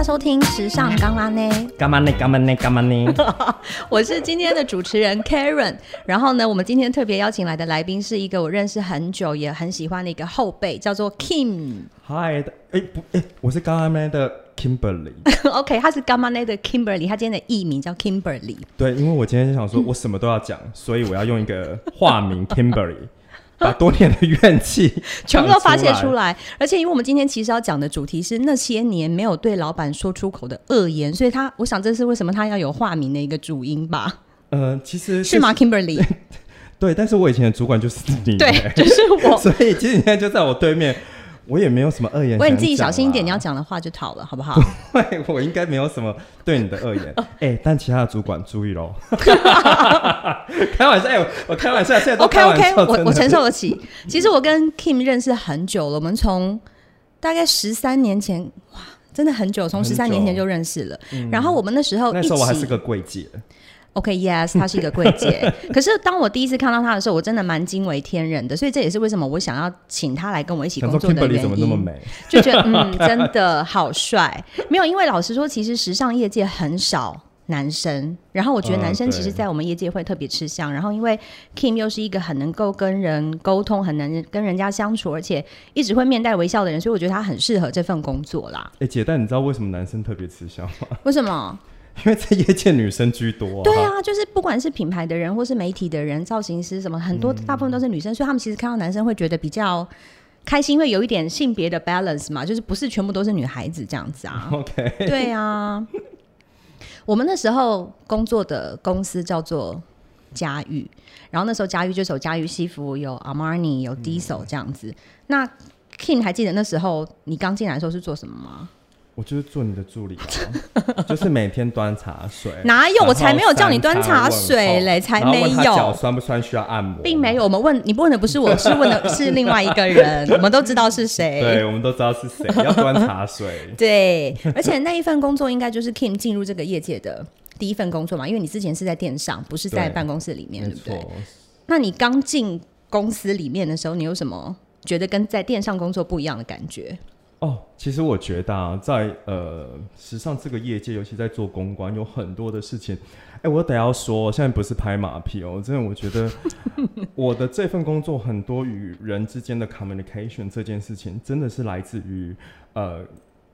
家收听时尚干嘛呢？干嘛呢？干嘛呢？干嘛呢？我是今天的主持人 Karen。然后呢，我们今天特别邀请来的来宾是一个我认识很久也很喜欢的一个后辈，叫做 Kim。Hi，哎不哎，我是干嘛呢的 Kimberly。OK，他是干嘛呢的 Kimberly，他今天的艺名叫 Kimberly。对，因为我今天就想说，我什么都要讲，所以我要用一个化名 Kimberly。把多年的怨气 全部都发泄出来，而且因为我们今天其实要讲的主题是那些年没有对老板说出口的恶言，所以他，我想这是为什么他要有化名的一个主因吧？呃，其实、就是、是吗，Kimberly？对，但是我以前的主管就是你，对，就是我，所以其实你现在就在我对面。我也没有什么恶言，我，你自己小心一点，你要讲的话就讨了，好不好？对，我应该没有什么对你的恶言。哎、欸，但其他的主管注意喽。开玩笑，欸、我，我开玩笑，现在都开玩笑。OK OK，我我承受得起。其实我跟 Kim 认识很久了，我们从大概十三年前，哇，真的很久，从十三年前就认识了。嗯、然后我们那时候，那时候我还是个柜姐。OK，Yes，、okay, 他是一个柜姐。可是当我第一次看到他的时候，我真的蛮惊为天人的。所以这也是为什么我想要请他来跟我一起工作的原因。怎么那么美？就觉得嗯，真的好帅。没有，因为老实说，其实时尚业界很少男生。然后我觉得男生其实，在我们业界会特别吃香。然后因为 Kim 又是一个很能够跟人沟通、很能跟人家相处，而且一直会面带微笑的人，所以我觉得他很适合这份工作啦。哎、欸，姐，但你知道为什么男生特别吃香吗？为什么？因为在业界女生居多，啊，对啊，就是不管是品牌的人，或是媒体的人，造型师什么，很多大部分都是女生，嗯，所以他们其实看到男生会觉得比较开心，因为有一点性别的 balance 嘛，就是不是全部都是女孩子这样子啊。OK，对啊。我们那时候工作的公司叫做佳玉，然后那时候佳玉就是有嘉裕西服，有 Armani，有 Diesel 这样子。嗯，那 King 还记得那时候你刚进来的时候是做什么吗？我就是做你的助理，就是每天端茶水。哪有？我才没有叫你端茶水嘞，才没有。脚酸不酸？需要按摩？并没有。我们问你，不问的不是我，是问的 是另外一个人。我们都知道是谁。对，我们都知道是谁。要端茶水。对，而且那一份工作应该就是 Kim 进入这个业界的第一份工作嘛，因为你之前是在电商，不是在办公室里面，对，对不对？那你刚进公司里面的时候，你有什么觉得跟在电商工作不一样的感觉？哦，其实我觉得啊，在呃时尚这个业界，尤其在做公关，有很多的事情。哎，我得要说，现在不是拍马屁哦，真的，我觉得 我的这份工作，很多与人之间的 communication 这件事情，真的是来自于呃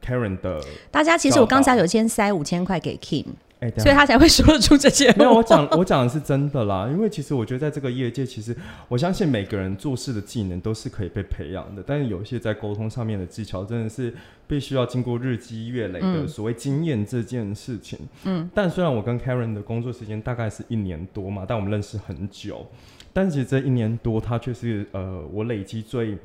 Karen 的。大家其实我刚才有先塞五千块给 Kim。欸、所以他才会说得出这些。没有，我讲 我讲的是真的啦。因为其实我觉得，在这个业界，其实我相信每个人做事的技能都是可以被培养的。但是有一些在沟通上面的技巧，真的是必须要经过日积月累的所谓经验这件事情。嗯。但虽然我跟 Karen 的工作时间大概是一年多嘛，但我们认识很久。但其实这一年多，他却是呃，我累积最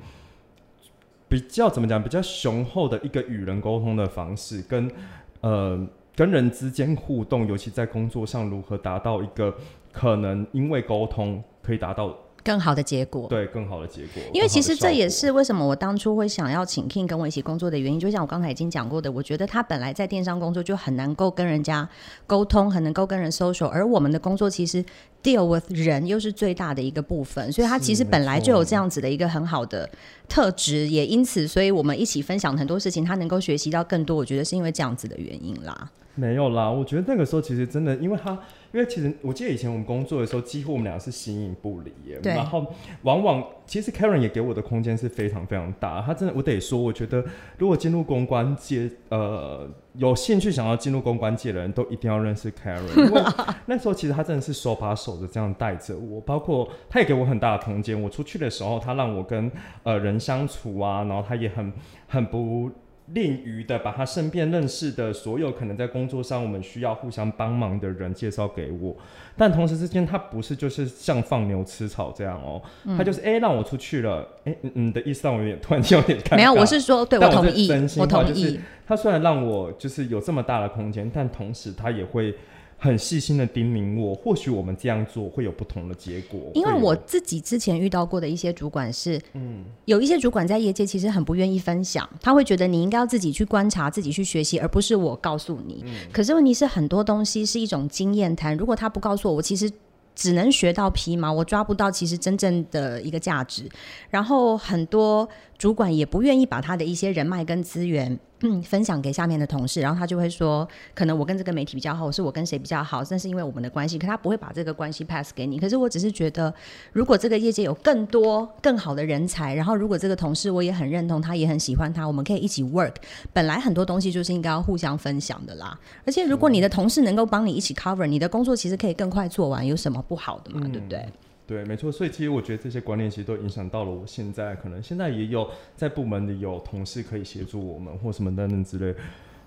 比较怎么讲，比较雄厚的一个与人沟通的方式，跟呃。跟人之间互动，尤其在工作上，如何达到一个可能因为沟通可以达到更好的结果？对，更好的结果。因为其实这也是为什么我当初会想要请 King 跟我一起工作的原因。就像我刚才已经讲过的，我觉得他本来在电商工作就很能够跟人家沟通，很能够跟人 social，而我们的工作其实 deal with 人又是最大的一个部分，所以他其实本来就有这样子的一个很好的特质，也因此，所以我们一起分享很多事情，他能够学习到更多。我觉得是因为这样子的原因啦。没有啦，我觉得那个时候其实真的，因为他，因为其实我记得以前我们工作的时候，几乎我们俩是形影不离耶。对。然后往往其实 Karen 也给我的空间是非常非常大。他真的，我得说，我觉得如果进入公关界，呃，有兴趣想要进入公关界的人都一定要认识 Karen，因为 那时候其实他真的是手把手的这样带着我，包括他也给我很大的空间。我出去的时候，他让我跟呃人相处啊，然后他也很很不。吝于的把他身边认识的所有可能在工作上我们需要互相帮忙的人介绍给我，但同时之间他不是就是像放牛吃草这样哦，嗯、他就是哎、欸、让我出去了，哎、欸、嗯嗯的意思让我有点 突然间有点尴尬。没有，我是说对我同意，我同意。他虽然让我就是有这么大的空间，但同时他也会。很细心的叮咛我，或许我们这样做会有不同的结果。因为我自己之前遇到过的一些主管是，嗯，有一些主管在业界其实很不愿意分享，他会觉得你应该要自己去观察、自己去学习，而不是我告诉你。嗯。可是问题是，很多东西是一种经验谈，如果他不告诉我，我其实只能学到皮毛，我抓不到其实真正的一个价值。然后很多主管也不愿意把他的一些人脉跟资源。分享给下面的同事，然后他就会说，可能我跟这个媒体比较好，是我跟谁比较好，那是因为我们的关系。可他不会把这个关系 pass 给你。可是我只是觉得，如果这个业界有更多更好的人才，然后如果这个同事我也很认同他，也很喜欢他，我们可以一起 work。本来很多东西就是应该要互相分享的啦。而且如果你的同事能够帮你一起 cover，你的工作其实可以更快做完，有什么不好的嘛？嗯、对不对？对，没错，所以其实我觉得这些观念其实都影响到了我现在，可能现在也有在部门里有同事可以协助我们或什么等等之类。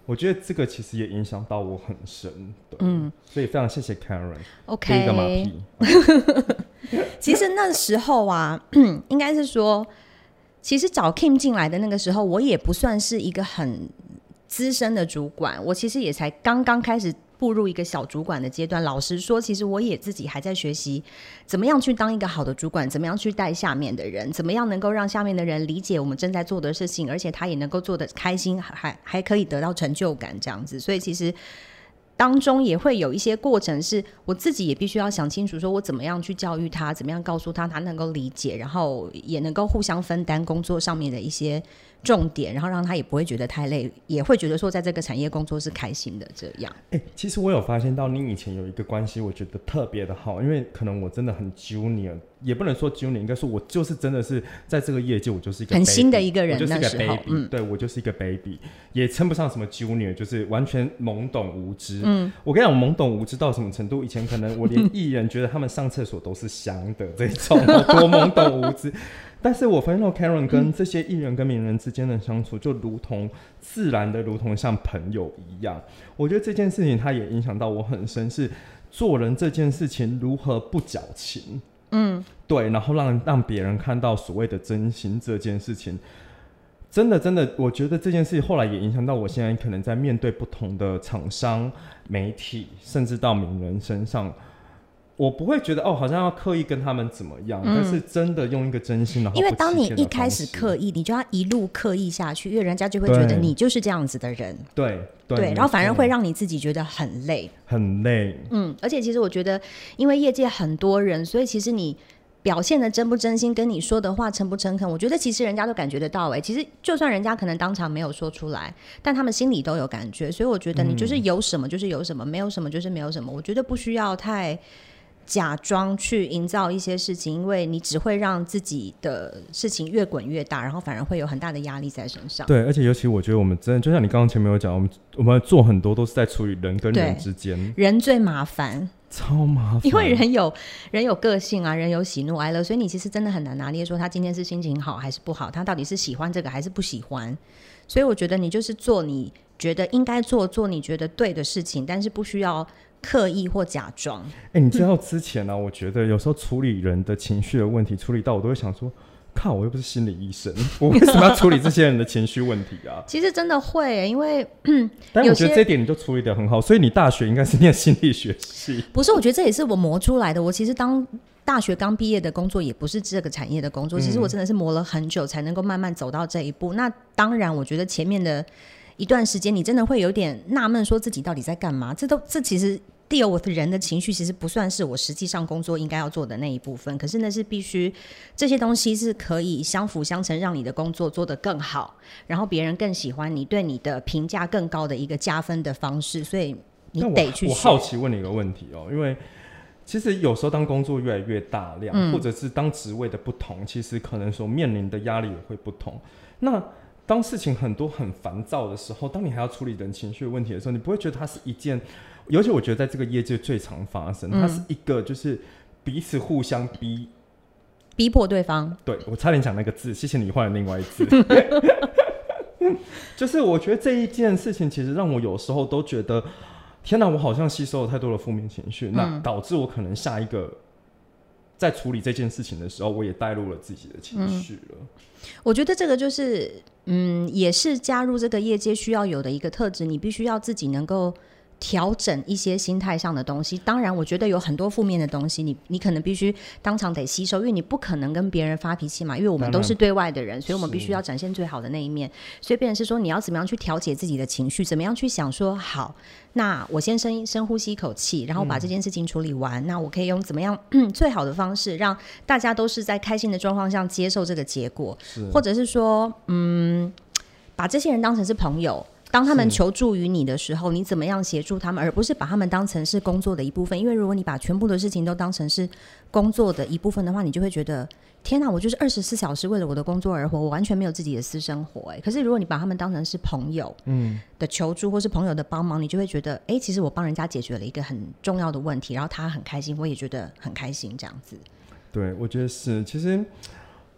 我觉得这个其实也影响到我很深。嗯，所以非常谢谢 Karen。OK。一个马屁。其实那时候啊，应该是说，其实找 Kim 进来的那个时候，我也不算是一个很资深的主管，我其实也才刚刚开始。步入一个小主管的阶段，老实说，其实我也自己还在学习，怎么样去当一个好的主管，怎么样去带下面的人，怎么样能够让下面的人理解我们正在做的事情，而且他也能够做得开心，还还可以得到成就感，这样子。所以其实当中也会有一些过程，是我自己也必须要想清楚，说我怎么样去教育他，怎么样告诉他，他能够理解，然后也能够互相分担工作上面的一些。重点，然后让他也不会觉得太累，也会觉得说在这个产业工作是开心的。这样，哎、欸，其实我有发现到你以前有一个关系，我觉得特别的好，因为可能我真的很 junior，也不能说 junior，应该说我就是真的是在这个业界，我就是一个很新的一个人，我就是一个 baby，嗯，对我就是一个 baby，也称不上什么 junior，就是完全懵懂无知。嗯，我跟你讲，懵懂无知到什么程度？以前可能我连艺人觉得他们上厕所都是香的这种，多懵懂无知。但是我发现到 Karen 跟这些艺人跟名人之间的相处，就如同自然的，如同像朋友一样。我觉得这件事情它也影响到我很深，是做人这件事情如何不矫情，嗯，对，然后让让别人看到所谓的真心这件事情，真的真的，我觉得这件事情后来也影响到我现在可能在面对不同的厂商、媒体，甚至到名人身上。我不会觉得哦，好像要刻意跟他们怎么样，嗯、但是真的用一个真心的。因为当你一开始刻意，你就要一路刻意下去，因为人家就会觉得你就是这样子的人。对对，对，然后反而会让你自己觉得很累，很累。嗯，而且其实我觉得，因为业界很多人，所以其实你表现的真不真心，跟你说的话诚不诚恳，我觉得其实人家都感觉得到。哎，其实就算人家可能当场没有说出来，但他们心里都有感觉。所以我觉得你就是有什么就是有什么，没有什么就是没有什么。我觉得不需要太。假装去营造一些事情，因为你只会让自己的事情越滚越大，然后反而会有很大的压力在身上。对，而且尤其我觉得我们真的，就像你刚刚前面有讲，我们我们做很多都是在处理人跟人之间，人最麻烦，超麻烦，因为人有人有个性啊，人有喜怒哀乐，所以你其实真的很难拿捏说他今天是心情好还是不好，他到底是喜欢这个还是不喜欢。所以我觉得你就是做你觉得应该做，做你觉得对的事情，但是不需要。刻意或假装。哎、欸，你知道之前呢、我觉得有时候处理人的情绪的问题，处理到我都会想说：靠，我又不是心理医生，我为什么要处理这些人的情绪问题啊？其实真的会、欸，因为 但我觉得这一点你就处理的很好，所以你大学应该是念心理学系。不是，我觉得这也是我磨出来的。我其实当大学刚毕业的工作，也不是这个产业的工作。其实我真的是磨了很久，才能够慢慢走到这一步。嗯、那当然，我觉得前面的一段时间，你真的会有点纳闷，说自己到底在干嘛？这都这其实。Deal with 人的情绪其实不算是我实际上工作应该要做的那一部分，可是那是必须，这些东西是可以相辅相成，让你的工作做得更好，然后别人更喜欢你，对你的评价更高的一个加分的方式，所以你得去。我好奇问你一个问题哦，因为其实有时候当工作越来越大量，嗯、或者是当职位的不同，其实可能所面临的压力也会不同。那当事情很多很烦躁的时候，当你还要处理人情绪问题的时候，你不会觉得它是一件？尤其我觉得在这个业界最常发生，它是一个就是彼此互相逼，逼迫对方。对，我差点讲那个字，谢谢你换了另外一字。就是我觉得这一件事情，其实让我有时候都觉得，天哪，我好像吸收了太多的负面情绪，那导致我可能下一个在处理这件事情的时候，我也带入了自己的情绪了。我觉得这个就是，嗯，也是加入这个业界需要有的一个特质，你必须要自己能够。调整一些心态上的东西，当然，我觉得有很多负面的东西，你你可能必须当场得吸收，因为你不可能跟别人发脾气嘛，因为我们都是对外的人，所以我们必须要展现最好的那一面。所以，变成是说，你要怎么样去调节自己的情绪，怎么样去想说，好，那我先深深呼吸一口气，然后把这件事情处理完，嗯、那我可以用怎么样、嗯、最好的方式，让大家都是在开心的状况下接受这个结果，或者是说，嗯。把这些人当成是朋友。当他们求助于你的时候，你怎么样协助他们，而不是把他们当成是工作的一部分？因为如果你把全部的事情都当成是工作的一部分的话，你就会觉得天哪，我就是二十四小时为了我的工作而活，我完全没有自己的私生活。哎，可是如果你把他们当成是朋友，嗯，的求助或是朋友的帮忙，你就会觉得，哎，其实我帮人家解决了一个很重要的问题，然后他很开心，我也觉得很开心，这样子。对，我觉得是，其实。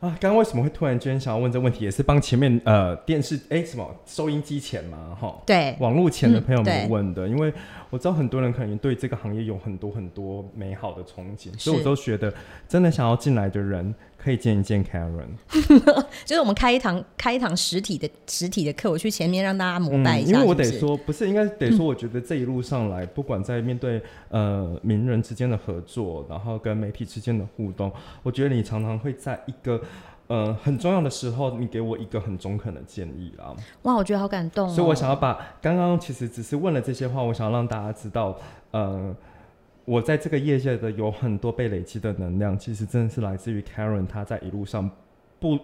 啊，刚刚为什么会突然间想要问这个问题？也是帮前面呃电视哎什么收音机前嘛，哈，对，网络前的朋友们问的，嗯，因为我知道很多人可能对这个行业有很多很多美好的憧憬，所以我都觉得真的想要进来的人。可以见一见 Karen，就是我们开一堂开一堂实体的实体的课，我去前面让大家膜拜一下因为我得说，不是应该得说，我觉得这一路上来，嗯、不管在面对呃名人之间的合作，然后跟媒体之间的互动，我觉得你常常会在一个呃很重要的时候，你给我一个很中肯的建议啦。哇，我觉得好感动哦。所以我想要把刚刚其实只是问了这些话，我想要让大家知道，呃。我在这个业界的有很多被累积的能量，其实真的是来自于 Karen，她在一路上不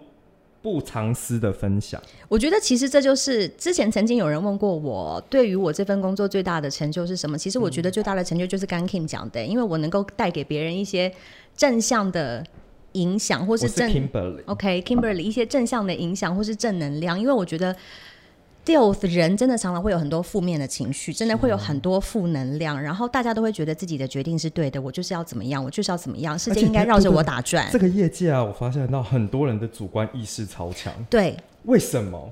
不藏私的分享。我觉得其实这就是之前曾经有人问过我，对于我这份工作最大的成就是什么？其实我觉得最大的成就就是刚 Kim 讲的、欸，因为我能够带给别人一些正向的影响，或是正是 Kimberly OK Kimberly 一些正向的影响或是正能量，因为我觉得。丢人真的常常会有很多负面的情绪，真的会有很多负能量，然后大家都会觉得自己的决定是对的，我就是要怎么样，我就是要怎么样，世界应该绕着我打转。这个业界啊，我发现到很多人的主观意识超强。对，为什么？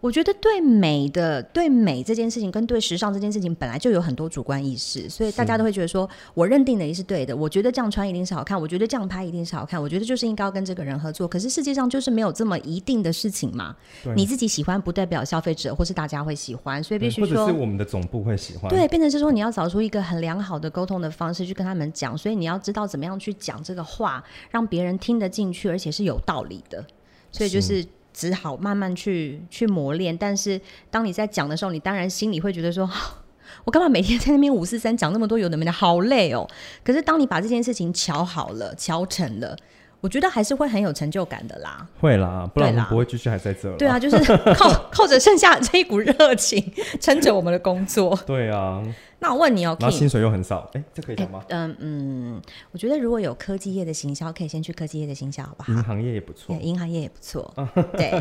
我觉得对美的、对美这件事情跟对时尚这件事情本来就有很多主观意识，所以大家都会觉得说，我认定的也是对的。我觉得这样穿一定是好看，我觉得这样拍一定是好看，我觉得就是应该要跟这个人合作。可是世界上就是没有这么一定的事情嘛。你自己喜欢不代表消费者或是大家会喜欢，所以必须说，或者是我们的总部会喜欢。对，变成是说你要找出一个很良好的沟通的方式去跟他们讲，所以你要知道怎么样去讲这个话，让别人听得进去，而且是有道理的。所以就是。只好慢慢去去磨练，但是当你在讲的时候，你当然心里会觉得说，我干嘛每天在那边五四三讲那么多有的没的，好累哦。可是当你把这件事情瞧好了、瞧成了。我觉得还是会很有成就感的啦，会啦，不然我们不会继续还在这儿。对啊，就是靠 靠着剩下这一股热情撑着我们的工作。对啊，那我问你哦，然后薪水又很少，哎，这可以讲吗？嗯嗯，我觉得如果有科技业的行销，可以先去科技业的行销，好不好？银行业也不错，银行业也不错。对，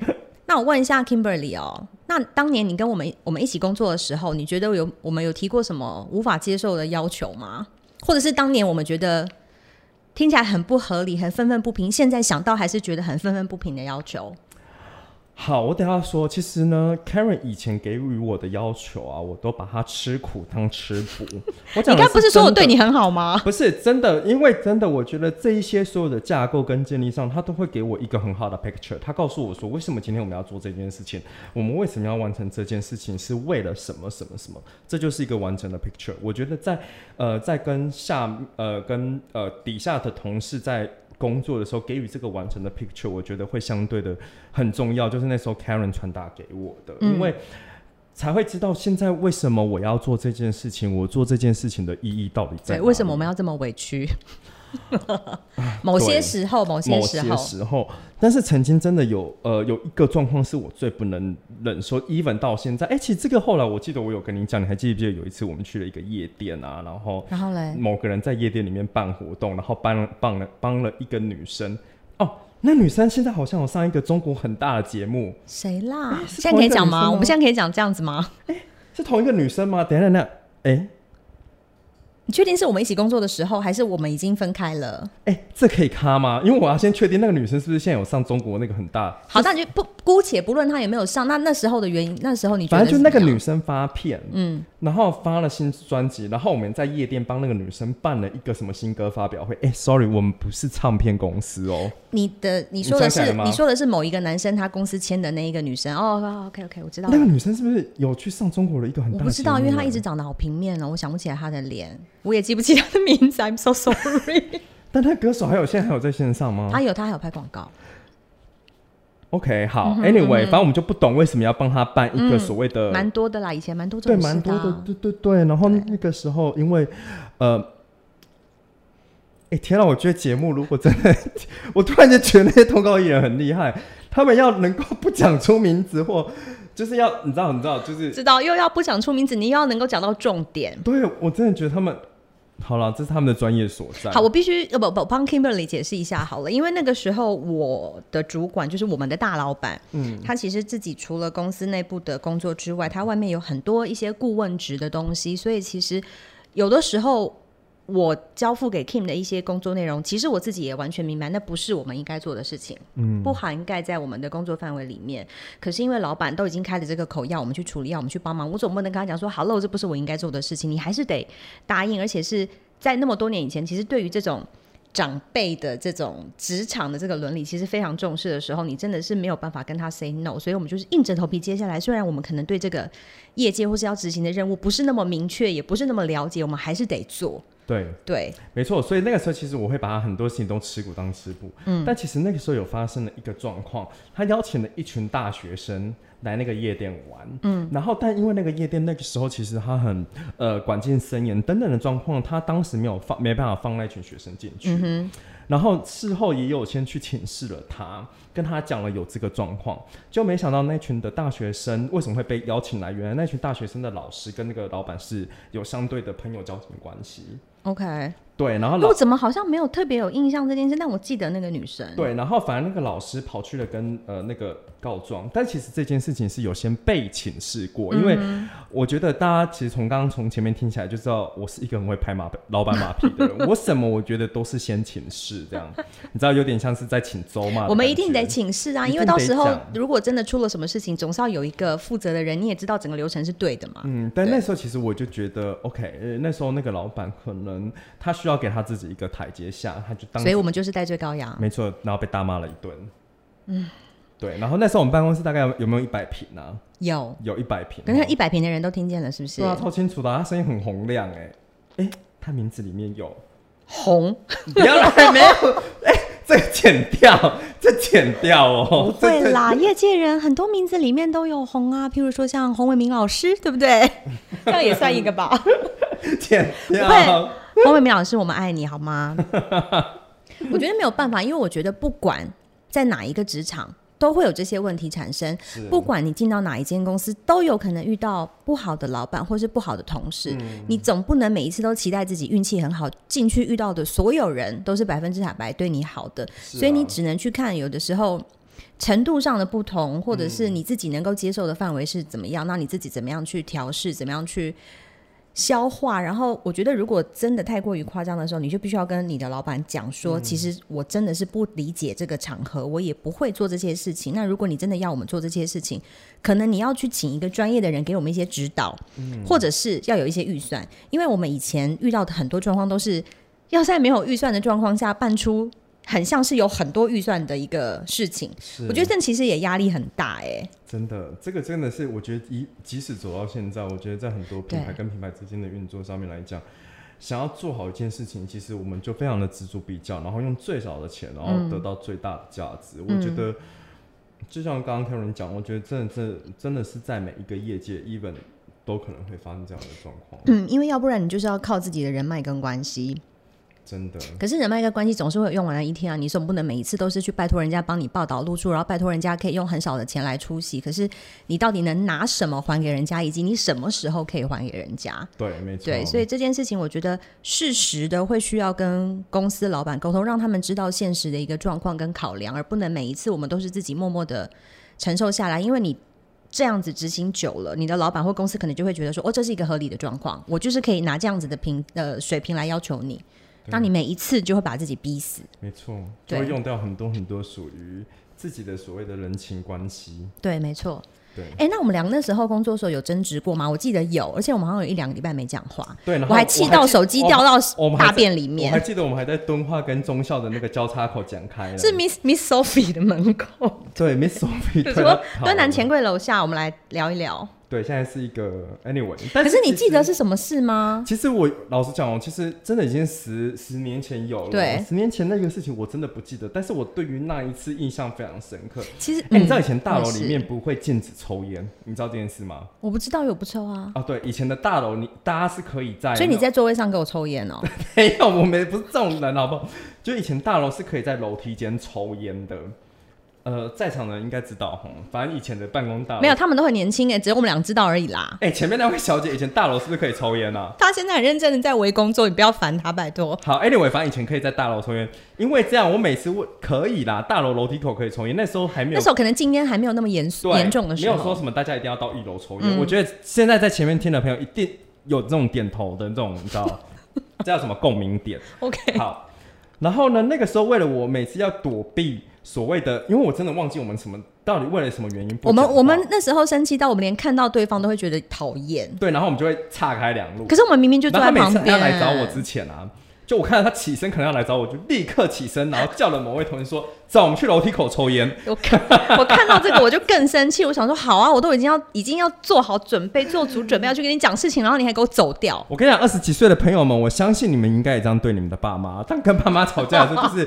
那我问一下 Kimberly 哦，那当年你跟我们我们一起工作的时候，你觉得有我们有提过什么无法接受的要求吗？或者是当年我们觉得？听起来很不合理，很愤愤不平。现在想到还是觉得很愤愤不平的要求。好，我等下说，其实呢，Karen 以前给予我的要求啊，我都把它吃苦当吃补。我讲，你刚不是说我对你很好吗？不是真的，因为真的，我觉得这一些所有的架构跟建立上，他都会给我一个很好的 picture。他告诉我说，为什么今天我们要做这件事情？我们为什么要完成这件事情？是为了什么什么什么？这就是一个完整的 picture。我觉得在呃，在跟下呃跟呃底下的同事在。工作的时候给予这个完整的 picture，我觉得会相对的很重要。就是那时候 Karen 传达给我的，嗯，因为才会知道现在为什么我要做这件事情，我做这件事情的意义到底在为什么我们要这么委屈？某些时候，某些时候，某些时候，但是曾经真的有呃有一个状况是我最不能忍受，even 到现在，哎、欸，其实这个后来我记得我有跟你讲，你还记不记得有一次我们去了一个夜店啊，然后然后嘞，某个人在夜店里面办活动，然后帮帮了帮了一个女生，哦，那女生现在好像有上一个中国很大的节目，谁啦？现在可以讲吗？我们现在可以讲这样子吗？哎、欸，是同一个女生吗？等一下，等下，哎、欸。你确定是我们一起工作的时候，还是我们已经分开了？哎、欸，这可以卡吗？因为我要先确定那个女生是不是现在有上中国那个很大。好，那你就不姑且不论她有没有上，那那时候的原因，那时候你觉得反正就那个女生发片，嗯，然后发了新专辑，然后我们在夜店帮那个女生办了一个什么新歌发表会。哎、欸，sorry，我们不是唱片公司哦。你的你说的是你，你说的是某一个男生他公司签的那一个女生哦。OK OK，我知道那个女生是不是有去上中国的一个很大？我不知道，因为她一直长得好平面哦，我想不起来她的脸，我也记不起他的。名字，I'm so sorry。但他歌手还有现在还有在线上吗？他有，他还有拍广告。OK，好，Anyway，反正我们就不懂为什么要帮他办一个所谓的，蛮、嗯、多的啦，以前蛮多对，蛮多的，对对对。然后那个时候，因为呃，哎、欸，天啊！我觉得节目如果真的，我突然间觉得那些通告艺人很厉害，他们要能够不讲出名字，或就是要你知道，你知道，就是知道又要不讲出名字，你又要能够讲到重点。对，我真的觉得他们好了，这是他们的专业所在。好，我必须呃不不帮 Kimberly 解释一下好了，因为那个时候我的主管就是我们的大老板，嗯，他其实自己除了公司内部的工作之外，他外面有很多一些顾问职的东西，所以其实有的时候。我交付给 Kim 的一些工作内容，其实我自己也完全明白，那不是我们应该做的事情，嗯，不涵盖在我们的工作范围里面。可是因为老板都已经开了这个口，要我们去处理，要我们去帮忙，我总不能跟他讲说，Hello，这不是我应该做的事情，你还是得答应。而且是在那么多年以前，其实对于这种长辈的这种职场的这个伦理，其实非常重视的时候，你真的是没有办法跟他 say no。所以我们就是硬着头皮接下来。虽然我们可能对这个业界或是要执行的任务不是那么明确，也不是那么了解，我们还是得做。对对，没错，所以那个时候其实我会把他很多事情都持股当吃股，嗯，但其实那个时候有发生了一个状况，他邀请了一群大学生来那个夜店玩，嗯，然后但因为那个夜店那个时候其实他很呃管禁森严等等的状况，他当时没有放没办法放那群学生进去，嗯然后事后也有先去请示了他，跟他讲了有这个状况，就没想到那群的大学生为什么会被邀请来？原来那群大学生的老师跟那个老板是有相对的朋友交情关系。OK。对，然后我怎么好像没有特别有印象这件事？但我记得那个女生。对，然后反正那个老师跑去了跟呃那个告状，但其实这件事情是有先被请示过，嗯、因为我觉得大家其实从刚刚从前面听起来就知道，我是一个很会拍马老板马屁的人。我什么我觉得都是先请示这样，你知道有点像是在请周嘛。我们一定得请示啊，因为到时候如果真的出了什么事情，总是要有一个负责的人，你也知道整个流程是对的嘛。嗯，但那时候其实我就觉得 OK，呃，那时候那个老板可能他需要给他自己一个。台阶下，他就当，所以我们就是戴罪羔羊，没错，然后被大骂了一顿。嗯，对，然后那时候我们办公室大概有，有没有一百平呢？有，有一百平。等下一百平的人都听见了，是不是？对啊，超清楚的，他声音很洪亮，哎，哎，他名字里面有红，不要来，没有，哎，这个剪掉，这剪掉哦，不会啦，业界人很多名字里面都有红啊，譬如说像洪伟明老师，对不对？这样也算一个吧，剪掉。黄伟明老师，我们爱你好吗？我觉得没有办法，因为我觉得不管在哪一个职场，都会有这些问题产生。不管你进到哪一间公司，都有可能遇到不好的老板或是不好的同事。嗯、你总不能每一次都期待自己运气很好，进去遇到的所有人都是百分之百对你好的。啊、所以你只能去看，有的时候程度上的不同，或者是你自己能够接受的范围是怎么样，那你自己怎么样去调试，怎么样去。消化，然后我觉得，如果真的太过于夸张的时候，你就必须要跟你的老板讲说，嗯、其实我真的是不理解这个场合，我也不会做这些事情。那如果你真的要我们做这些事情，可能你要去请一个专业的人给我们一些指导，嗯、或者是要有一些预算，因为我们以前遇到的很多状况都是要在没有预算的状况下办出。很像是有很多预算的一个事情，是我觉得这其实也压力很大哎、欸。真的，这个真的是我觉得，一即使走到现在，我觉得在很多品牌跟品牌之间的运作上面来讲，想要做好一件事情，其实我们就非常的錙铢比较，然后用最少的钱，然后得到最大的价值。嗯、我觉得，就像刚刚 Karen 讲，我觉得真的真真的是在每一个业界，even 都可能会发生这样的状况。嗯，因为要不然你就是要靠自己的人脉跟关系。真的，可是人脉跟关系总是会有用完的一天啊！你总不能每一次都是去拜托人家帮你报道露出，然后拜托人家可以用很少的钱来出席。可是你到底能拿什么还给人家，以及你什么时候可以还给人家？对，没错。对，所以这件事情，我觉得适时的会需要跟公司老板沟通，让他们知道现实的一个状况跟考量，而不能每一次我们都是自己默默的承受下来。因为你这样子执行久了，你的老板或公司可能就会觉得说，哦，这是一个合理的状况，我就是可以拿这样子的平呃水平来要求你。当你每一次就会把自己逼死，没错，就会用掉很多很多属于自己的所谓的人情关系。对，没错。对，哎，那我们两个那时候工作的时候有争执过吗？我记得有，而且我们好像有一两个礼拜没讲话。对，我还气到手机掉到大便里面。我还记得我们还在敦化跟中校的那个交叉口讲开了，是 Miss Miss Sophie 的门口。对，Miss Sophie 说敦南钱柜楼下，我们来聊一聊。对，现在是一个 anyway。可是你记得是什么事吗？其实我老实讲哦，其实真的已经十十年前有了。对，十年前那个事情我真的不记得，但是我对于那一次印象非常深刻。其实，哎、欸，你知道以前大楼里面不会禁止抽烟，嗯，你知道这件事吗？我不知道，有不抽啊。啊，对，以前的大楼你大家是可以在，所以你在座位上给我抽烟哦？没有，我们不是这种人，好不好？就以前大楼是可以在楼梯间抽烟的。呃，在场的人应该知道哈，反正以前的办公大楼没有，他们都很年轻哎，只有我们俩知道而已啦。哎、欸，前面那位小姐以前大楼是不是可以抽烟啊？她现在很认真的在围工作，你不要烦她，拜托。好，Anyway，反正以前可以在大楼抽烟，因为这样我每次问可以啦，大楼楼梯口可以抽烟，那时候还没有，那时候可能禁烟还没有那么严严重的时候，没有说什么大家一定要到一楼抽烟、嗯。我觉得现在在前面听的朋友一定有这种点头的这种，你知道 这叫什么共鸣点？OK，好。然后呢，那个时候为了我每次要躲避。所谓的，因为我真的忘记我们什么到底为了什么原因不。我们我们那时候生气到我们连看到对方都会觉得讨厌。对，然后我们就会岔开两路。可是我们明明就坐在旁边。他来找我之前啊，就我看到他起身可能要来找我，就立刻起身，然后叫了某位同学说：“走，我们去楼梯口抽烟。”我看我看到这个我就更生气，我想说：“好啊，我都已经要已经要做好准备，做足准备要去跟你讲事情，然后你还给我走掉。”我跟你讲，二十几岁的朋友们，我相信你们应该也这样对你们的爸妈，但跟爸妈吵架的时候就是。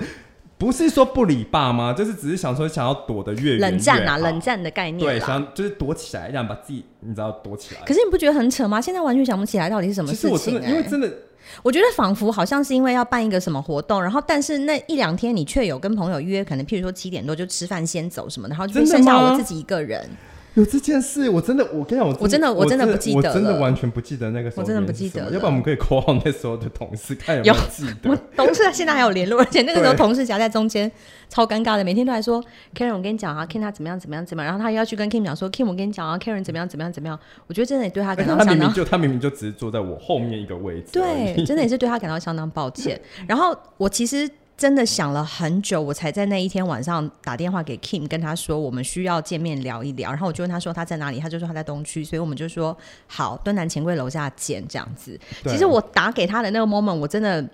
不是说不理爸妈，就是只是想说想要躲得越远越。冷战啊，冷战的概念。对，想就是躲起来，这样把自己你知道躲起来。可是你不觉得很扯吗？现在完全想不起来到底是什么事情、欸。其实我真的，因为真的，我觉得仿佛好像是因为要办一个什么活动，然后但是那一两天你却有跟朋友约，可能譬如说七点多就吃饭先走什么的，然后就剩下我自己一个人。有这件事，我真的，我跟你讲，我我真的，我真的不记得，我真的完全不记得那个时候，我真的不记得。要不然我们可以 call 那时候的同事，看有没有记得。我同事现在还有联络，而且那个时候同事夹在中间，超尴尬的，每天都来说，Karen，我跟你讲啊，Ken 他怎么样怎么样怎么样，然后他又要去跟 Kim 讲说，Kim 我跟你讲啊，Karen 怎么样怎么样怎么样。我觉得真的也对他感到相当，他明明就他明明就只是坐在我后面一个位置，对，真的也是对他感到相当抱歉。然后我其实。真的想了很久，我才在那一天晚上打电话给 Kim，跟他说我们需要见面聊一聊。然后我就问他说他在哪里，他就说他在东区，所以我们就说好，敦南钱柜楼下见这样子。其实我打给他的那个 moment，我真的。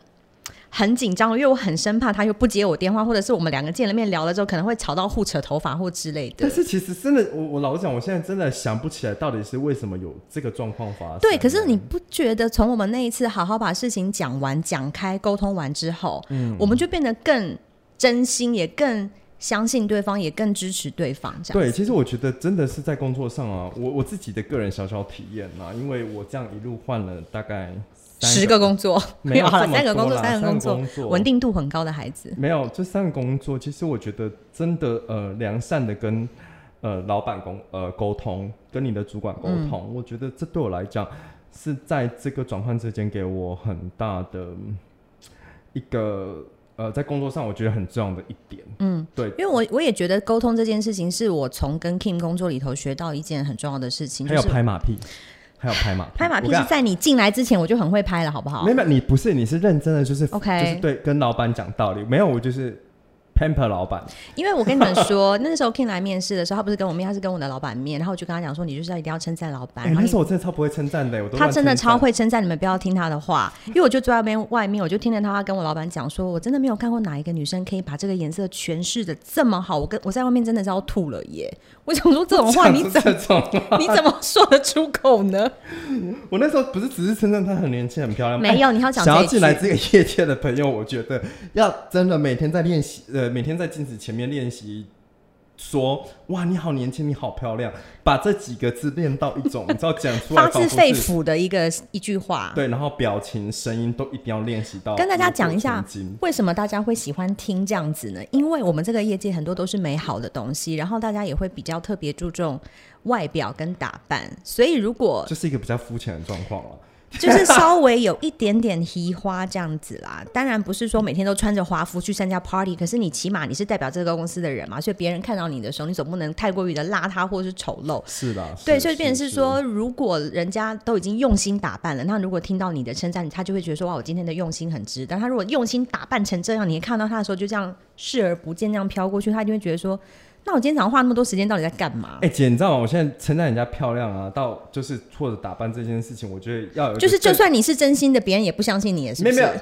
很紧张，因为我很生怕他又不接我电话，或者是我们两个见了面聊了之后，可能会吵到互扯头发或之类的。但是其实真的，我我老实讲，我现在真的想不起来到底是为什么有这个状况发生。对，可是你不觉得从我们那一次好好把事情讲完、讲开、沟通完之后，嗯，我们就变得更真心，也更相信对方，也更支持对方。这样对，其实我觉得真的是在工作上啊，我我自己的个人小小体验啊，因为我这样一路换了大概。十个工作 没有，了，三个工作，三个工作，稳定度很高的孩子。没有，这三个工作，其实我觉得真的，呃，良善的跟呃老板沟呃沟通，跟你的主管沟通，嗯，我觉得这对我来讲是在这个转换之间给我很大的一个呃，在工作上我觉得很重要的一点。嗯，对，因为我我也觉得沟通这件事情是我从跟 Kim 工作里头学到一件很重要的事情，还有拍马屁。还有拍马拍马屁是在你进来之前我就很会拍了，好不好？没有，你不是，你是认真的，就是 OK，就是对，跟老板讲道理。没有，我就是。Pamper 老板，因为我跟你们说，那时候 King 来面试的时候，他不是跟我面，他是跟我的老板面，然后我就跟他讲说，你就是要一定要称赞老板。欸、然后那时候我真的超不会称赞的，他真的超会称赞，你们不要听他的话，因为我就坐在那边外面，我就听着他跟我老板讲说，我真的没有看过哪一个女生可以把这个颜色诠释的这么好，我跟我在外面真的是要吐了耶！我想说这种话你怎么你怎么说得出口呢？我那时候不是只是称赞她很年轻很漂亮，没有，你要讲想要进来这个业界的朋友，我觉得要真的每天在练习，呃，每天在镜子。前面练习说哇，你好年轻，你好漂亮，把这几个字练到一种你知道讲出来 发自肺腑的一个一句话。对，然后表情、声音都一定要练习到。跟大家讲一下，为什么大家会喜欢听这样子呢？因为我们这个业界很多都是美好的东西，然后大家也会比较特别注重外表跟打扮，所以如果这是一个比较肤浅的状况了。就是稍微有一点点提花这样子啦，当然不是说每天都穿着华服去参加 party，可是你起码你是代表这个公司的人嘛，所以别人看到你的时候，你总不能太过于的邋遢或者是丑陋。是的，对，所以变成是说，如果人家都已经用心打扮了，那如果听到你的称赞，他就会觉得说哇，我今天的用心很值。但他如果用心打扮成这样，你看到他的时候就这样视而不见，这样飘过去，他就会觉得说。那我今天早上花那么多时间，到底在干嘛？哎、欸，姐，你知道吗？我现在称赞人家漂亮啊，到就是或者打扮这件事情，我觉得要有就是，就算你是真心的，别人也不相信你，是不是？没有，没有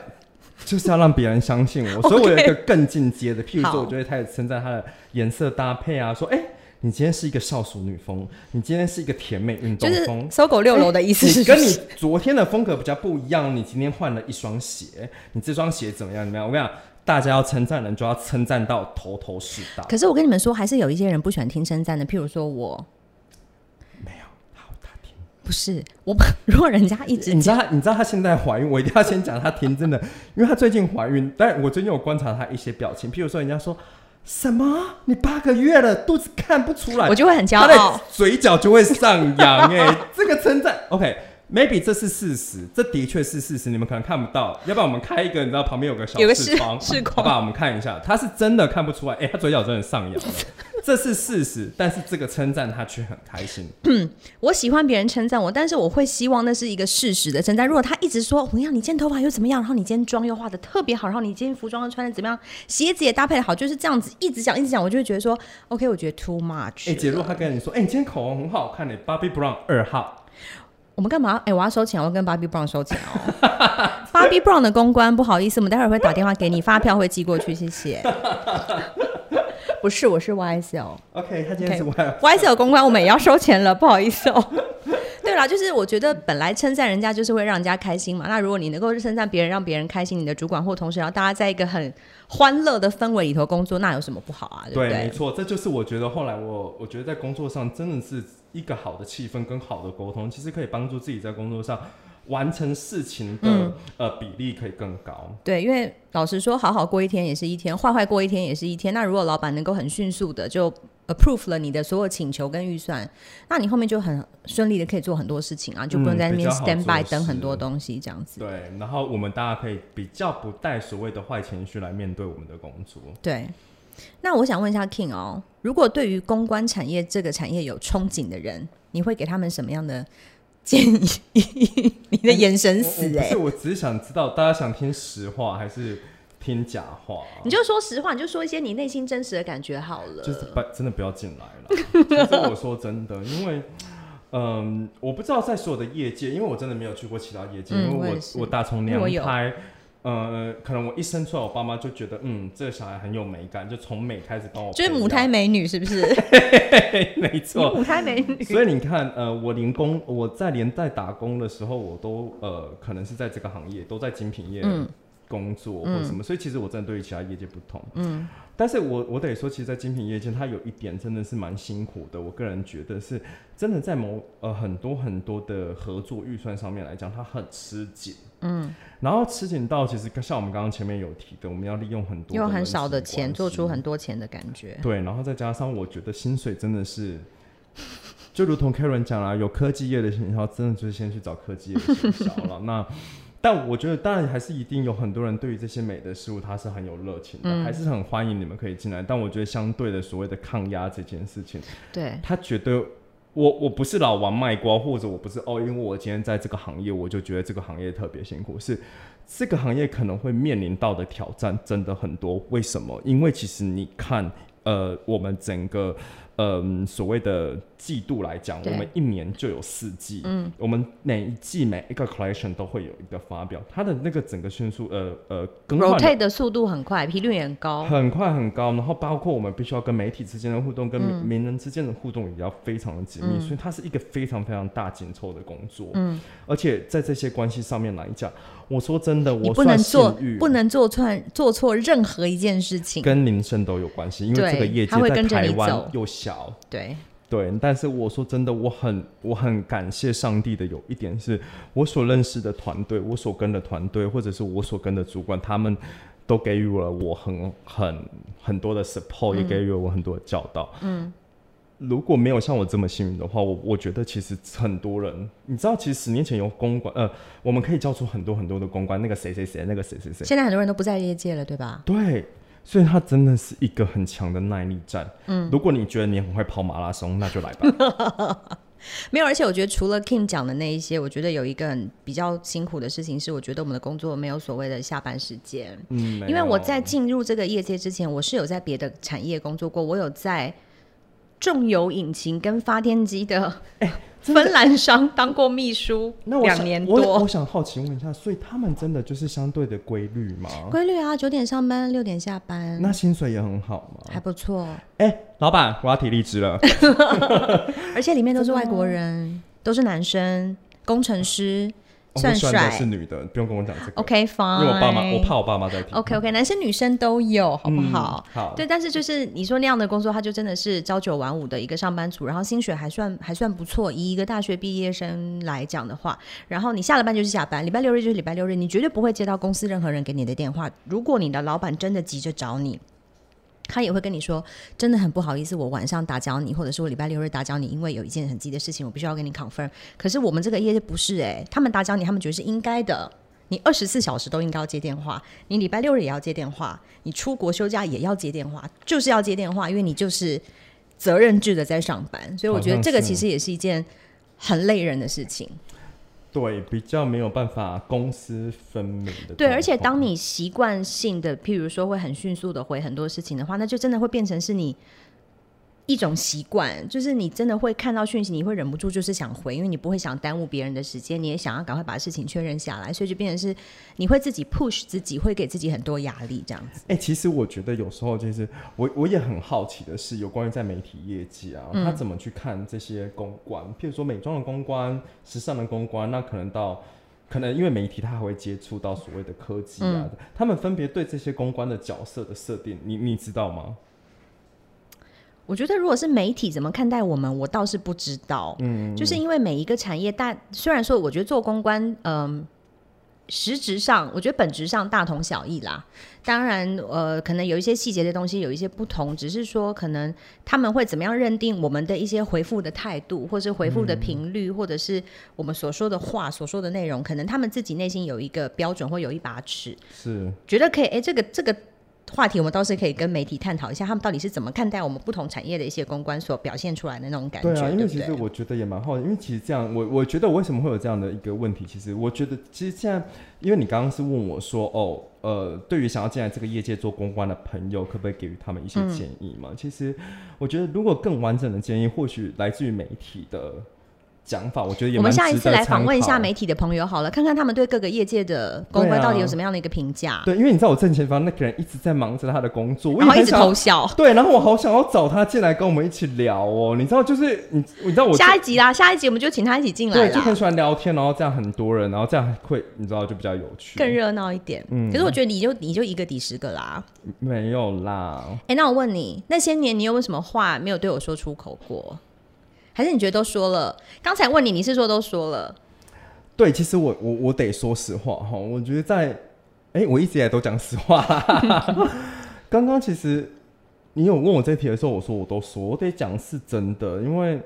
就是要让别人相信我。所以我有一个更进阶的，譬如说，我就会开始称赞她的颜色搭配啊，说，哎、欸，你今天是一个少淑女风，你今天是一个甜美运动风，就是搜狗六楼的意思是，是，跟你昨天的风格比较不一样。你今天换了一双鞋，你这双鞋怎么样？怎么样？我跟你讲，大家要称赞人，就要称赞到头头是道。可是我跟你们说，还是有一些人不喜欢听称赞的，譬如说我。没有，好，他听。不是我，如果人家一直，你知道他，你知道他现在怀孕，我一定要先讲他听，真的，因为他最近怀孕，但我最近有观察他一些表情，譬如说人家说。什么？你八个月了，肚子看不出来，我就会很骄傲，嘴角就会上扬。哎，这个称赞，OK，maybe、okay, 这是事实，这的确是事实，你们可能看不到。要不然我们开一个，你知道旁边有个小视窗，视窗，好吧，我们看一下，他是真的看不出来。哎、欸，他嘴角真的上扬了。这是事实，但是这个称赞他却很开心。嗯，我喜欢别人称赞我，但是我会希望那是一个事实的称赞。如果他一直说，我要你今天头发又怎么样，然后你今天妆又化的特别好，然后你今天服装又穿的怎么样，鞋子也搭配的好，就是这样子一直讲一直讲，我就会觉得说，OK，我觉得 too much。哎、欸，姐，如果他跟你说，哎、欸，你今天口红很好看，你 Bobbi Brown 二号，我们干嘛？哎、欸，我要收钱，我要跟 Bobbi Brown 收钱哦。Bobbi Brown 的公关，不好意思，我们待会儿会打电话给你，发票会寄过去，谢谢。不是，我是 YSL。OK，他今天是 YSL。YSL 公关，我们也要收钱了，不好意思哦。对啦，就是我觉得本来称赞人家就是会让人家开心嘛。那如果你能够称赞别人，让别人开心，你的主管或同事，然后大家在一个很欢乐的氛围里头工作，那有什么不好啊？对不对？对，没错，这就是我觉得后来我我觉得在工作上真的是一个好的气氛跟好的沟通，其实可以帮助自己在工作上。完成事情的、嗯、呃比例可以更高。对，因为老实说，好好过一天也是一天，坏坏过一天也是一天。那如果老板能够很迅速的就 approve 了你的所有请求跟预算，那你后面就很顺利的可以做很多事情啊，就不用在那边 stand by 等很多东西这样子。对，然后我们大家可以比较不带所谓的坏情绪来面对我们的工作。对，那我想问一下 King 哦，如果对于公关产业这个产业有憧憬的人，你会给他们什么样的？建议你的眼神死哎、欸！不是，我只是想知道大家想听实话还是听假话、啊。你就说实话，你就说一些你内心真实的感觉好了。就是不真的不要进来了。其实我说真的，因为嗯，我不知道在所有的业界，因为我真的没有去过其他业界，嗯、因为我我，我打从娘胎。呃，可能我一生出来，我爸妈就觉得，嗯，这个小孩很有美感，就从美开始帮我。就是母胎美女，是不是？没错，母胎美女。所以你看，呃，我连工，我在连带打工的时候，我都呃，可能是在这个行业，都在精品业工作、嗯、或什么，所以其实我真的对于其他业界不同。嗯。但是我我得说，其实，在精品业界，它有一点真的是蛮辛苦的。我个人觉得是，真的在某呃很多很多的合作预算上面来讲，它很吃紧。嗯，然后吃紧到其实像我们刚刚前面有提的，我们要利用很多用很少的钱做出很多钱的感觉。对，然后再加上我觉得薪水真的是，就如同 Karen 讲了，有科技业的行销，真的就是先去找科技业的行销了。那但我觉得当然还是一定有很多人对于这些美的事物他是很有热情的，嗯，还是很欢迎你们可以进来。但我觉得相对的所谓的抗压这件事情，对，他觉得。我我不是老王卖瓜，或者我不是哦，因为我今天在这个行业，我就觉得这个行业特别辛苦。是这个行业可能会面临到的挑战真的很多。为什么？因为其实你看，呃，我们整个。嗯，所谓的季度来讲，我们一年就有四季。嗯，我们每一季每一个 collection 都会有一个发表，它的那个整个迅速，呃呃，更换 rotate 的速度很快，频率也很高，很快很高。然后包括我们必须要跟媒体之间的互动，跟名人之间的互动也要非常的紧密，嗯，所以它是一个非常非常大紧凑的工作。嗯，而且在这些关系上面来讲。我说真的，我不能做，不能做错做错任何一件事情，跟名声都有关系，因为这个业界在台湾又小，对对。但是我说真的，我很我很感谢上帝的，有一点是我所认识的团队，我所跟的团队，或者是我所跟的主管，他们都给予了我很很很多的 support，、嗯、也给予了我很多的教导，嗯。如果没有像我这么幸运的话，我我觉得其实很多人，你知道，其实十年前有公关，呃，我们可以叫出很多很多的公关，那个谁谁谁，那个谁谁谁。现在很多人都不在业界了，对吧？对，所以他真的是一个很强的耐力战。嗯，如果你觉得你很会跑马拉松，那就来吧。没有，而且我觉得除了 King 讲的那一些，我觉得有一个很比较辛苦的事情是，我觉得我们的工作没有所谓的下班时间。嗯，因为我在进入这个业界之前，我是有在别的产业工作过，我有在。重油引擎跟发电机的 芬兰商当过秘书，两年多。我我想好奇问一下，所以他们真的就是相对的规律吗？规律啊，九点上班，六点下班。那薪水也很好吗？还不错。哎、欸，老板，我要提离职了。而且里面都是外国人，都是男生，工程师。算帅是女的，不用跟我讲这个。OK fine，因为我爸妈，我怕我爸妈在听。OK OK，男生女生都有，好不好？嗯、好。对，但是就是你说那样的工作，他就真的是朝九晚五的一个上班族，然后薪水还算还算不错。以一个大学毕业生来讲的话，然后你下了班就是下班，礼拜六日就是礼拜六日，你绝对不会接到公司任何人给你的电话。如果你的老板真的急着找你。他也会跟你说，真的很不好意思，我晚上打搅你，或者是我礼拜六日打搅你，因为有一件很急的事情，我必须要跟你 confirm。可是我们这个业不是诶、他们打搅你，他们觉得是应该的。你二十四小时都应该要接电话，你礼拜六日也要接电话，你出国休假也要接电话，就是要接电话，因为你就是责任制的在上班。所以我觉得这个其实也是一件很累人的事情。对，比较没有办法公私分明的。对，而且当你习惯性的，譬如说会很迅速的回很多事情的话，那就真的会变成是你。一种习惯，就是你真的会看到讯息，你会忍不住就是想回，因为你不会想耽误别人的时间，你也想要赶快把事情确认下来，所以就变成是你会自己 push 自己，会给自己很多压力这样子。哎、欸，其实我觉得有时候就是我我也很好奇的是，有关于在媒体业界啊，他怎么去看这些公关，嗯、譬如说美妆的公关、时尚的公关，那可能到可能因为媒体他还会接触到所谓的科技啊，嗯、他们分别对这些公关的角色的设定，你你知道吗？我觉得，如果是媒体怎么看待我们，我倒是不知道。嗯，就是因为每一个产业，但虽然说，我觉得做公关，嗯，实质上，我觉得本质上大同小异啦。当然，呃，可能有一些细节的东西有一些不同，只是说，可能他们会怎么样认定我们的一些回复的态度，或是回复的频率，嗯、或者是我们所说的话、所说的内容，可能他们自己内心有一个标准或有一把尺，是觉得可以。哎，这个这个。话题我们倒是可以跟媒体探讨一下，他们到底是怎么看待我们不同产业的一些公关所表现出来的那种感觉。对啊，因为其实我觉得也蛮好的，因为其实这样，我我觉得我为什么会有这样的一个问题？其实我觉得，其实现在，因为你刚刚是问我说，哦，呃，对于想要进来这个业界做公关的朋友，可不可以给予他们一些建议嘛？嗯、其实我觉得，如果更完整的建议，或许来自于媒体的。讲法，我觉得也。我们下一次来访问一下媒体的朋友好了，看看他们对各个业界的公关到底有什么样的一个评价。对，因为你知道我正前方那个人一直在忙着他的工作，然后一直偷笑。对，然后我好想要找他进来跟我们一起聊哦。你知道，就是你，你知道我下一集啦，下一集我们就请他一起进来。对，就很喜欢聊天，然后这样很多人，然后这样会，你知道就比较有趣，更热闹一点。嗯，可是我觉得你就你就一个抵十个啦。没有啦。哎，那我问你，那些年你有没有什么话没有对我说出口过？还是你觉得都说了？刚才问你，你是说都说了？对，其实我我我得说实话哈，我觉得在哎、我一直以来都讲实话。刚刚其实你有问我这题的时候，我说我都说，我得讲是真的，因为。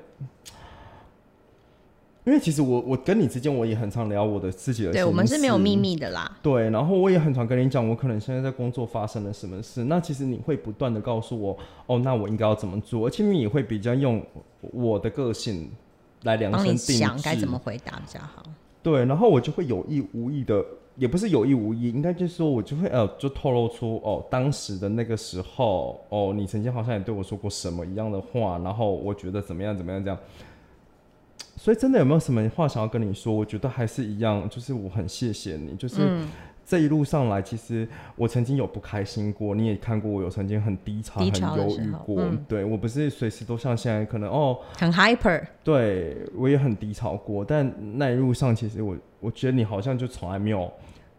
因为其实我我跟你之间我也很常聊我的自己的事，对，我们是没有秘密的啦。对，然后我也很常跟你讲，我可能现在在工作发生了什么事。那其实你会不断的告诉我，哦，那我应该要怎么做？而且你也会比较用我的个性来量身定制，想该怎么回答比较好。对，然后我就会有意无意的，也不是有意无意，应该就是说我就会呃，就透露出哦，当时的那个时候，哦，你曾经好像也对我说过什么一样的话，然后我觉得怎么样怎么样这样。所以真的有没有什么话想要跟你说？我觉得还是一样，就是我很谢谢你，就是这一路上来，其实我曾经有不开心过，你也看过我有曾经很低潮、低潮很忧郁过。嗯、对我不是随时都像现在可能哦很 hyper，对我也很低潮过，但那一路上其实我我觉得你好像就从来没有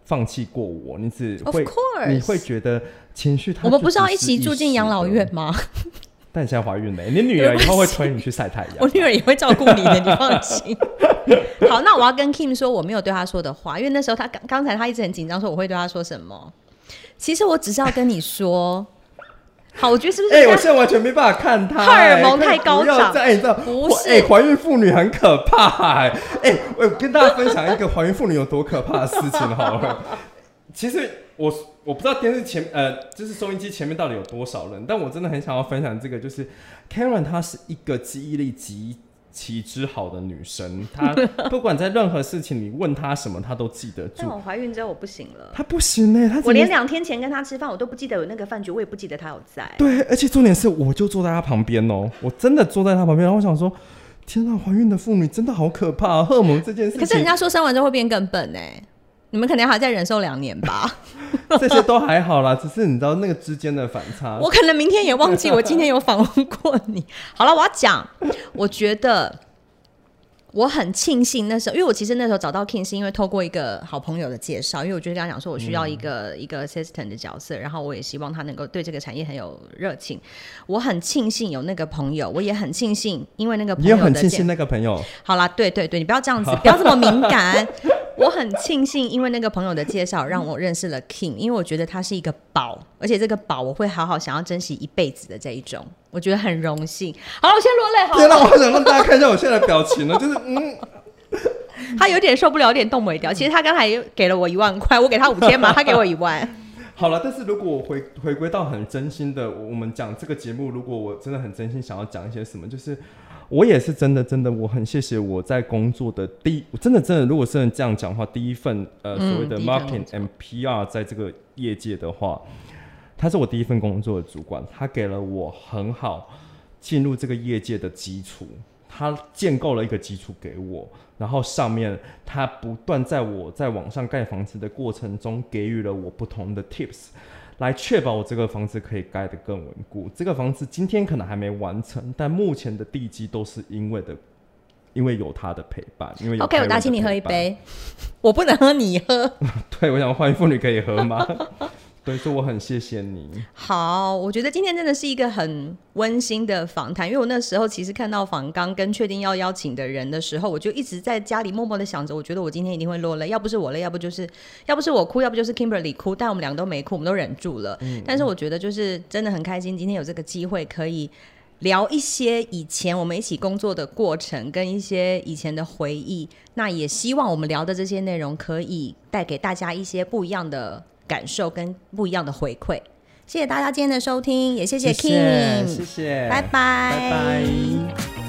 放弃过我，你只会你会觉得情绪，我们不是要一起住进养老院吗？但你现在怀孕了，你女儿以后会推你去晒太阳。我女儿也会照顾你的，你放心。好，那我要跟 Kim 说我没有对她说的话，因为那时候她刚刚才她一直很紧张，说我会对她说什么。其实我只是要跟你说，好，我觉得是不是？哎、欸，我现在完全没办法看她、欸，荷尔蒙太高涨。哎、欸，你知道不是？哎，怀孕妇女很可怕、欸。哎、欸，我跟大家分享一个怀孕妇女有多可怕的事情好了。其实我我不知道电视前呃，就是收音机前面到底有多少人，但我真的很想要分享这个，就是 Karen 她是一个记忆力极其之好的女生，她不管在任何事情你问她什么，她都记得住。但我怀孕之后我不行了，她不行呢、欸，她我连两天前跟她吃饭，我都不记得有那个饭局，我也不记得她有在。对，而且重点是，我就坐在她旁边哦、喔，我真的坐在她旁边，然后我想说，天哪，怀孕的妇女真的好可怕、啊，荷尔蒙这件事情。可是人家说生完之后会变更笨呢、欸。你们可能还要再忍受两年吧，这些都还好啦，只是你知道那个之间的反差。我可能明天也忘记我今天有访问过你。好了，我要讲，我觉得我很庆幸那时候，因为我其实那时候找到 King 是因为透过一个好朋友的介绍，因为我觉得跟他讲说我需要一个、嗯、一个 assistant 的角色，然后我也希望他能够对这个产业很有热情。我很庆幸有那个朋友，我也很庆幸，因为那个朋友的，也很庆幸那个朋友。好啦，对对对，你不要这样子，不要这么敏感。我很庆幸，因为那个朋友的介绍，让我认识了 King，因为我觉得他是一个宝，而且这个宝我会好好想要珍惜一辈子的这一种，我觉得很荣幸。好了，我先落泪。好，天哪，我好想让大家看一下我现在的表情呢，就是嗯，他有点受不了，有点动尾调。其实他刚才给了我一万块，我给他五千嘛，他给我一万。好了，但是如果我回回归到很真心的，我们讲这个节目，如果我真的很真心想要讲一些什么，就是。我也是真的，真的，我很谢谢我在工作的第一，真的，真的，如果是这样讲的话，第一份呃所谓的 marketing and PR 在这个业界的话，他是我第一份工作的主管，他给了我很好进入这个业界的基础，他建构了一个基础给我，然后上面他不断在我在网上盖房子的过程中给予了我不同的 tips。来确保我这个房子可以盖得更稳固。这个房子今天可能还没完成，但目前的地基都是因为的，因为有他的陪伴。因为有 OK，我打请你喝一杯，我不能喝，你喝。对，我想欢迎妇女可以喝吗？所以我很谢谢你。好，我觉得今天真的是一个很温馨的访谈，因为我那时候其实看到访纲跟确定要邀请的人的时候，我就一直在家里默默的想着，我觉得我今天一定会落泪，要不是我累，要不就是 要不是我哭，要不就是 Kimberly 哭，但我们两个都没哭，我们都忍住了。嗯。但是我觉得就是真的很开心，今天有这个机会可以聊一些以前我们一起工作的过程，跟一些以前的回忆。那也希望我们聊的这些内容可以带给大家一些不一样的。感受跟不一样的回馈，谢谢大家今天的收听，也谢谢 King，谢谢，拜拜，拜拜。